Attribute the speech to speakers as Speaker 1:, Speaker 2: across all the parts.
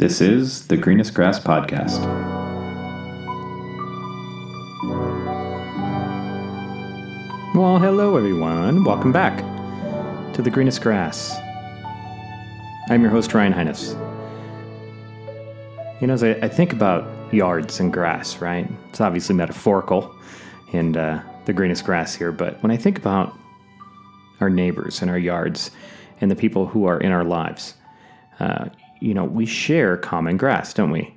Speaker 1: This is the Greenest Grass Podcast.
Speaker 2: Well, hello everyone. Welcome back to the Greenest Grass. I'm your host, Ryan Highness. You know, as I, I think about yards and grass, right? It's obviously metaphorical and uh, the greenest grass here, but when I think about our neighbors and our yards and the people who are in our lives, uh, you know, we share common grass, don't we?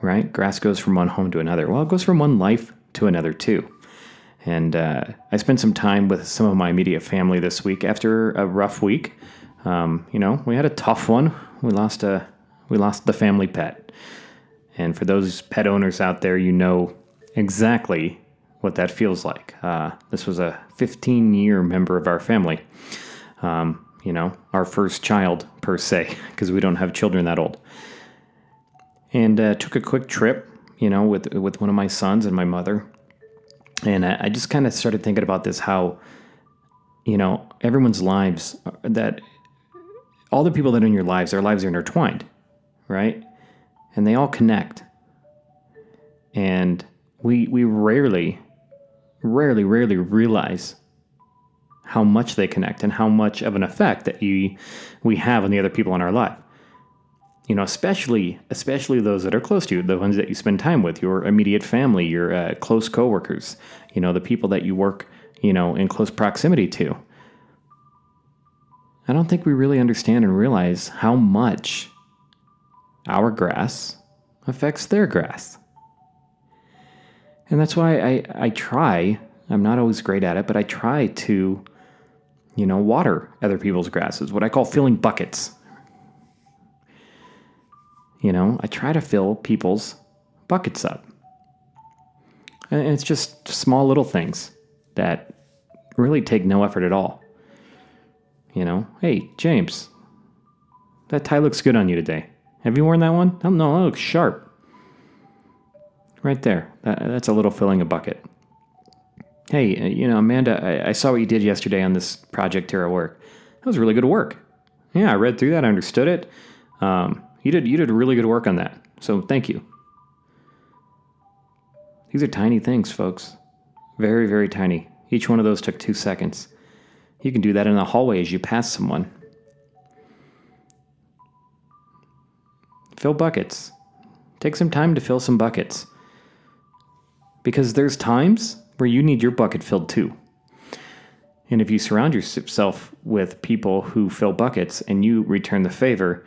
Speaker 2: Right? Grass goes from one home to another. Well, it goes from one life to another, too. And uh, I spent some time with some of my immediate family this week after a rough week. Um, you know, we had a tough one. We lost a we lost the family pet. And for those pet owners out there, you know exactly what that feels like. Uh, this was a 15 year member of our family. Um, you know, our first child per se, because we don't have children that old. And uh, took a quick trip, you know, with with one of my sons and my mother and I, I just kind of started thinking about this how, you know, everyone's lives, that all the people that are in your lives, their lives are intertwined, right? And they all connect. And we, we rarely, rarely, rarely realize how much they connect and how much of an effect that you, we have on the other people in our life you know, especially especially those that are close to you, the ones that you spend time with, your immediate family, your uh, close coworkers, you know, the people that you work, you know, in close proximity to. I don't think we really understand and realize how much our grass affects their grass. And that's why I, I try, I'm not always great at it, but I try to, you know, water other people's grasses, what I call filling buckets. You know, I try to fill people's buckets up. And it's just small little things that really take no effort at all. You know, hey, James, that tie looks good on you today. Have you worn that one? Oh, no, that looks sharp. Right there. That, that's a little filling a bucket. Hey, uh, you know, Amanda, I, I saw what you did yesterday on this project here at work. That was really good work. Yeah, I read through that. I understood it. Um, you did you did really good work on that. So thank you. These are tiny things, folks. Very, very tiny. Each one of those took two seconds. You can do that in the hallway as you pass someone. Fill buckets. Take some time to fill some buckets. Because there's times where you need your bucket filled too. And if you surround yourself with people who fill buckets and you return the favor,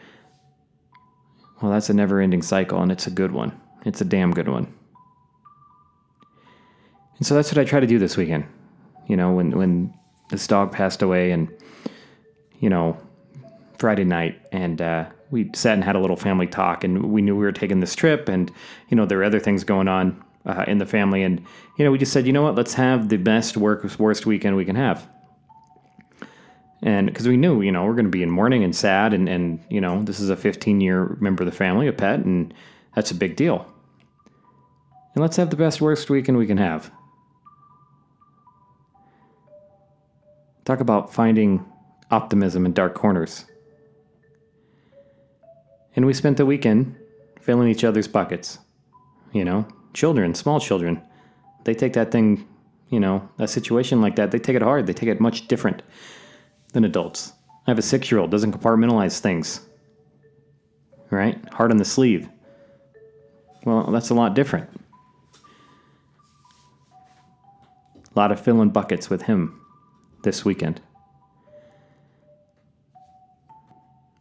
Speaker 2: well, that's a never ending cycle, and it's a good one. It's a damn good one. And so that's what I try to do this weekend. You know, when, when this dog passed away, and, you know, Friday night, and uh, we sat and had a little family talk, and we knew we were taking this trip, and, you know, there were other things going on uh, in the family. And, you know, we just said, you know what, let's have the best, work, worst weekend we can have. And because we knew you know we're going to be in mourning and sad and and you know this is a 15 year member of the family a pet and that's a big deal. And let's have the best worst weekend we can have. Talk about finding optimism in dark corners. And we spent the weekend filling each other's buckets you know children small children they take that thing you know a situation like that they take it hard they take it much different than adults. I have a six year old, doesn't compartmentalize things. Right? Hard on the sleeve. Well, that's a lot different. A lot of filling buckets with him this weekend.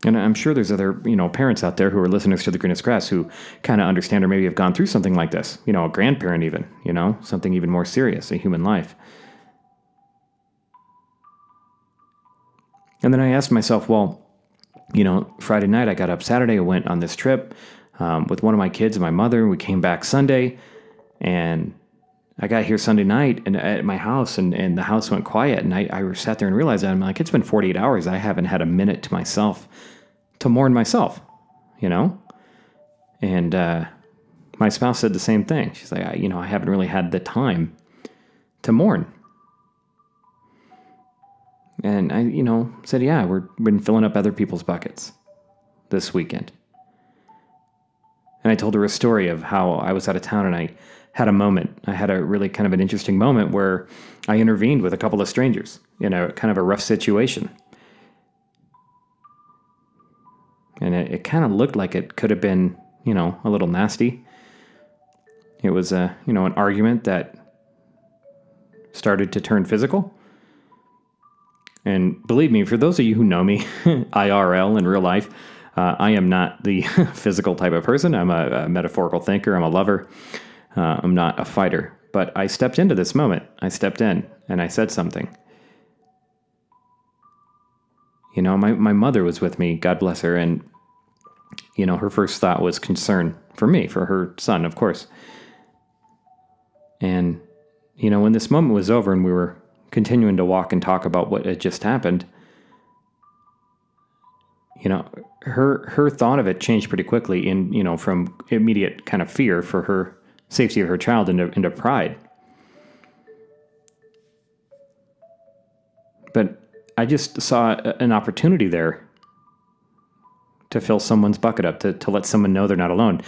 Speaker 2: And I'm sure there's other, you know, parents out there who are listeners to the Greenest Grass who kind of understand or maybe have gone through something like this. You know, a grandparent even, you know, something even more serious, a human life. And then I asked myself, well, you know, Friday night I got up Saturday, I went on this trip um, with one of my kids and my mother. We came back Sunday, and I got here Sunday night and at my house, and, and the house went quiet. And I, I sat there and realized that I'm like, it's been 48 hours. I haven't had a minute to myself to mourn myself, you know? And uh, my spouse said the same thing. She's like, I, you know, I haven't really had the time to mourn. And I, you know, said, yeah, we've been filling up other people's buckets this weekend. And I told her a story of how I was out of town and I had a moment. I had a really kind of an interesting moment where I intervened with a couple of strangers in a kind of a rough situation. And it, it kind of looked like it could have been, you know, a little nasty. It was a, you know, an argument that started to turn physical. And believe me, for those of you who know me, IRL in real life, uh, I am not the physical type of person. I'm a, a metaphorical thinker. I'm a lover. Uh, I'm not a fighter. But I stepped into this moment. I stepped in and I said something. You know, my, my mother was with me, God bless her, and, you know, her first thought was concern for me, for her son, of course. And, you know, when this moment was over and we were continuing to walk and talk about what had just happened, you know, her her thought of it changed pretty quickly in, you know, from immediate kind of fear for her safety of her child into, into pride. But I just saw an opportunity there to fill someone's bucket up, to, to let someone know they're not alone.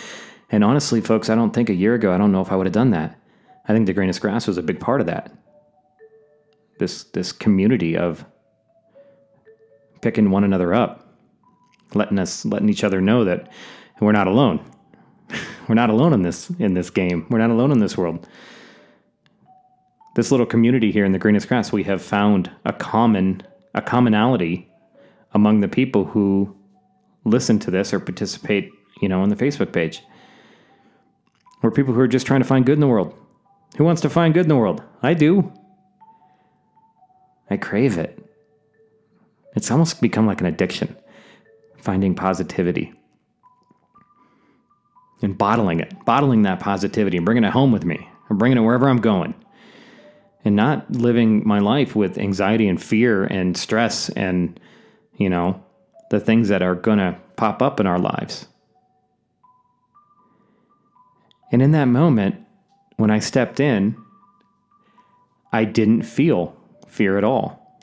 Speaker 2: And honestly, folks, I don't think a year ago, I don't know if I would have done that. I think the greenest grass was a big part of that. This this community of picking one another up, letting us letting each other know that we're not alone. we're not alone in this in this game. We're not alone in this world. This little community here in the greenest grass, we have found a common a commonality among the people who listen to this or participate, you know, on the Facebook page. We're people who are just trying to find good in the world. Who wants to find good in the world? I do. I crave it. It's almost become like an addiction, finding positivity and bottling it, bottling that positivity and bringing it home with me or bringing it wherever I'm going and not living my life with anxiety and fear and stress and, you know, the things that are going to pop up in our lives. And in that moment, when I stepped in, I didn't feel fear at all.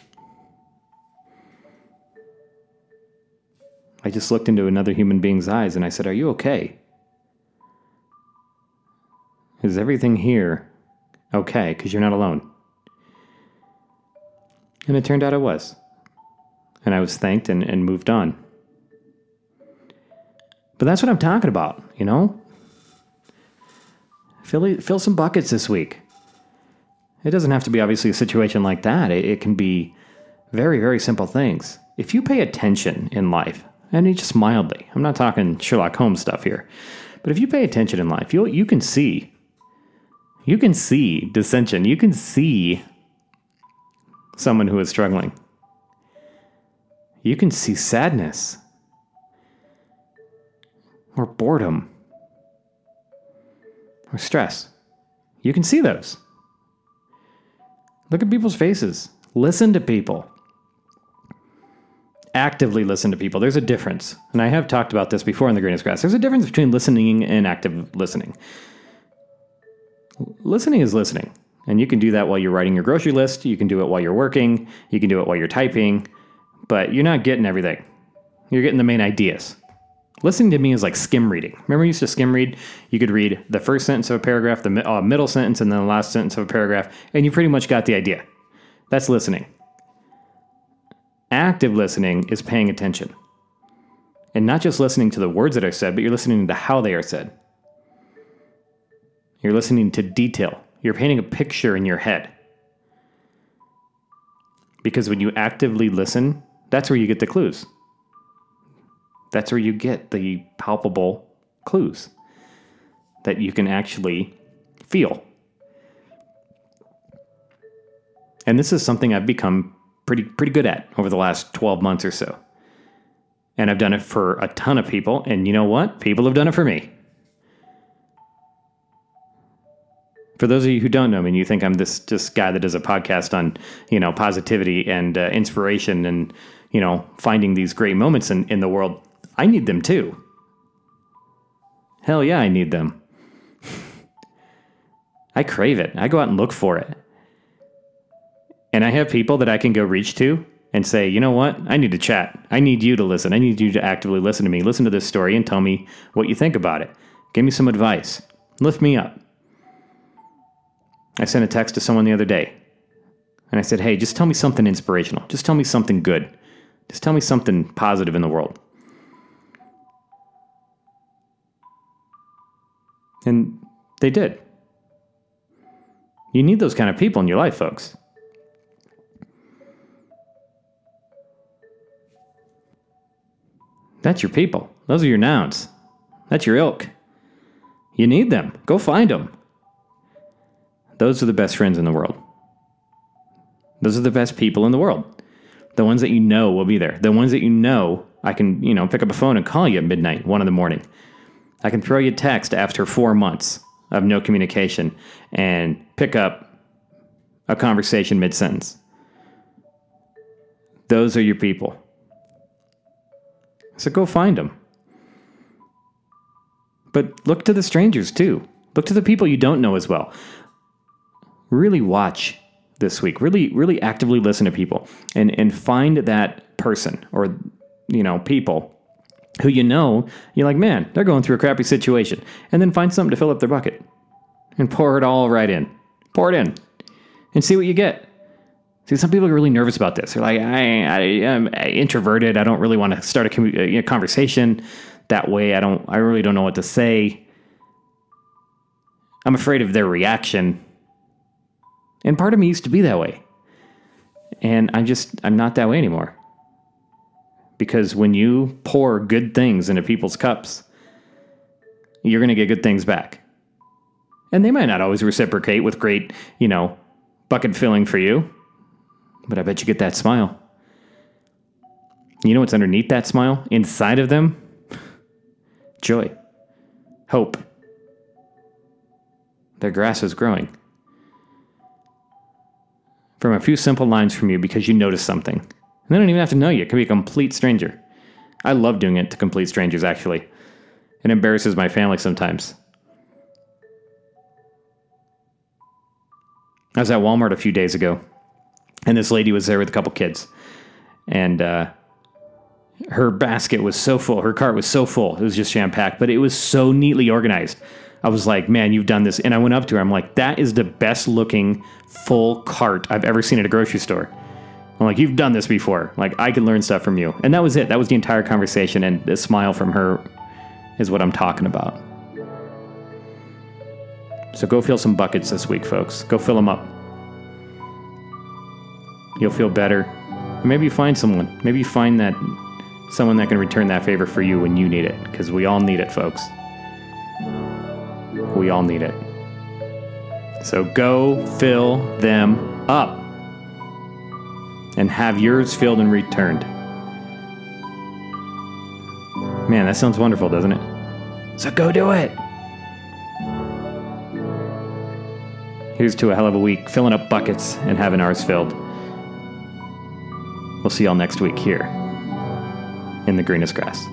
Speaker 2: I just looked into another human being's eyes and I said, Are you okay? Is everything here okay? Because you're not alone. And it turned out it was. And I was thanked and, and moved on. But that's what I'm talking about, you know? Fill, fill some buckets this week. It doesn't have to be obviously a situation like that. It, it can be very, very simple things. If you pay attention in life, and just mildly, I'm not talking Sherlock Holmes stuff here, but if you pay attention in life, you you can see, you can see dissension. You can see someone who is struggling. You can see sadness or boredom or stress. You can see those. Look at people's faces. Listen to people. Actively listen to people. There's a difference. And I have talked about this before in the greenest grass. There's a difference between listening and active listening. Listening is listening. And you can do that while you're writing your grocery list. You can do it while you're working. You can do it while you're typing. But you're not getting everything. You're getting the main ideas. Listening to me is like skim reading. Remember, you used to skim read? You could read the first sentence of a paragraph, the uh, middle sentence, and then the last sentence of a paragraph, and you pretty much got the idea. That's listening. Active listening is paying attention. And not just listening to the words that are said, but you're listening to how they are said. You're listening to detail. You're painting a picture in your head. Because when you actively listen, that's where you get the clues. That's where you get the palpable clues that you can actually feel. And this is something I've become pretty pretty good at over the last 12 months or so. And I've done it for a ton of people and you know what? People have done it for me. For those of you who don't know me, and you think I'm this just guy that does a podcast on, you know, positivity and uh, inspiration and, you know, finding these great moments in, in the world, I need them too. Hell yeah, I need them. I crave it. I go out and look for it. And I have people that I can go reach to and say, you know what? I need to chat. I need you to listen. I need you to actively listen to me. Listen to this story and tell me what you think about it. Give me some advice. Lift me up. I sent a text to someone the other day and I said, Hey, just tell me something inspirational. Just tell me something good. Just tell me something positive in the world. And they did. You need those kind of people in your life, folks. That's your people. Those are your nouns. That's your ilk. You need them. Go find them. Those are the best friends in the world. Those are the best people in the world. The ones that you know will be there. The ones that you know I can, you know, pick up a phone and call you at midnight, one in the morning. I can throw you a text after four months of no communication and pick up a conversation mid sentence. Those are your people. So go find them. But look to the strangers too. Look to the people you don't know as well. Really watch this week. Really, really actively listen to people and, and find that person or, you know, people who you know, you're like, man, they're going through a crappy situation. And then find something to fill up their bucket and pour it all right in. Pour it in and see what you get. See, some people are really nervous about this. They're like, I, I am introverted. I don't really want to start a, commu- a conversation that way. I don't. I really don't know what to say. I'm afraid of their reaction. And part of me used to be that way. And I'm just, I'm not that way anymore. Because when you pour good things into people's cups, you're going to get good things back. And they might not always reciprocate with great, you know, bucket filling for you, but I bet you get that smile. You know what's underneath that smile? Inside of them? Joy, hope. Their grass is growing. From a few simple lines from you because you notice something. And they don't even have to know you, it could be a complete stranger. I love doing it to complete strangers, actually. It embarrasses my family sometimes. I was at Walmart a few days ago, and this lady was there with a couple kids. And uh, her basket was so full, her cart was so full, it was just jam packed, but it was so neatly organized. I was like, man, you've done this. And I went up to her, I'm like, that is the best looking full cart I've ever seen at a grocery store. I'm like, you've done this before. Like, I could learn stuff from you. And that was it. That was the entire conversation. And the smile from her is what I'm talking about. So go fill some buckets this week, folks. Go fill them up. You'll feel better. Maybe you find someone. Maybe you find that someone that can return that favor for you when you need it. Because we all need it, folks. We all need it. So go fill them up and have yours filled and returned. Man, that sounds wonderful, doesn't it? So go do it. Here's to a hell of a week, filling up buckets and having ours filled. We'll see y'all next week here in the greenest grass.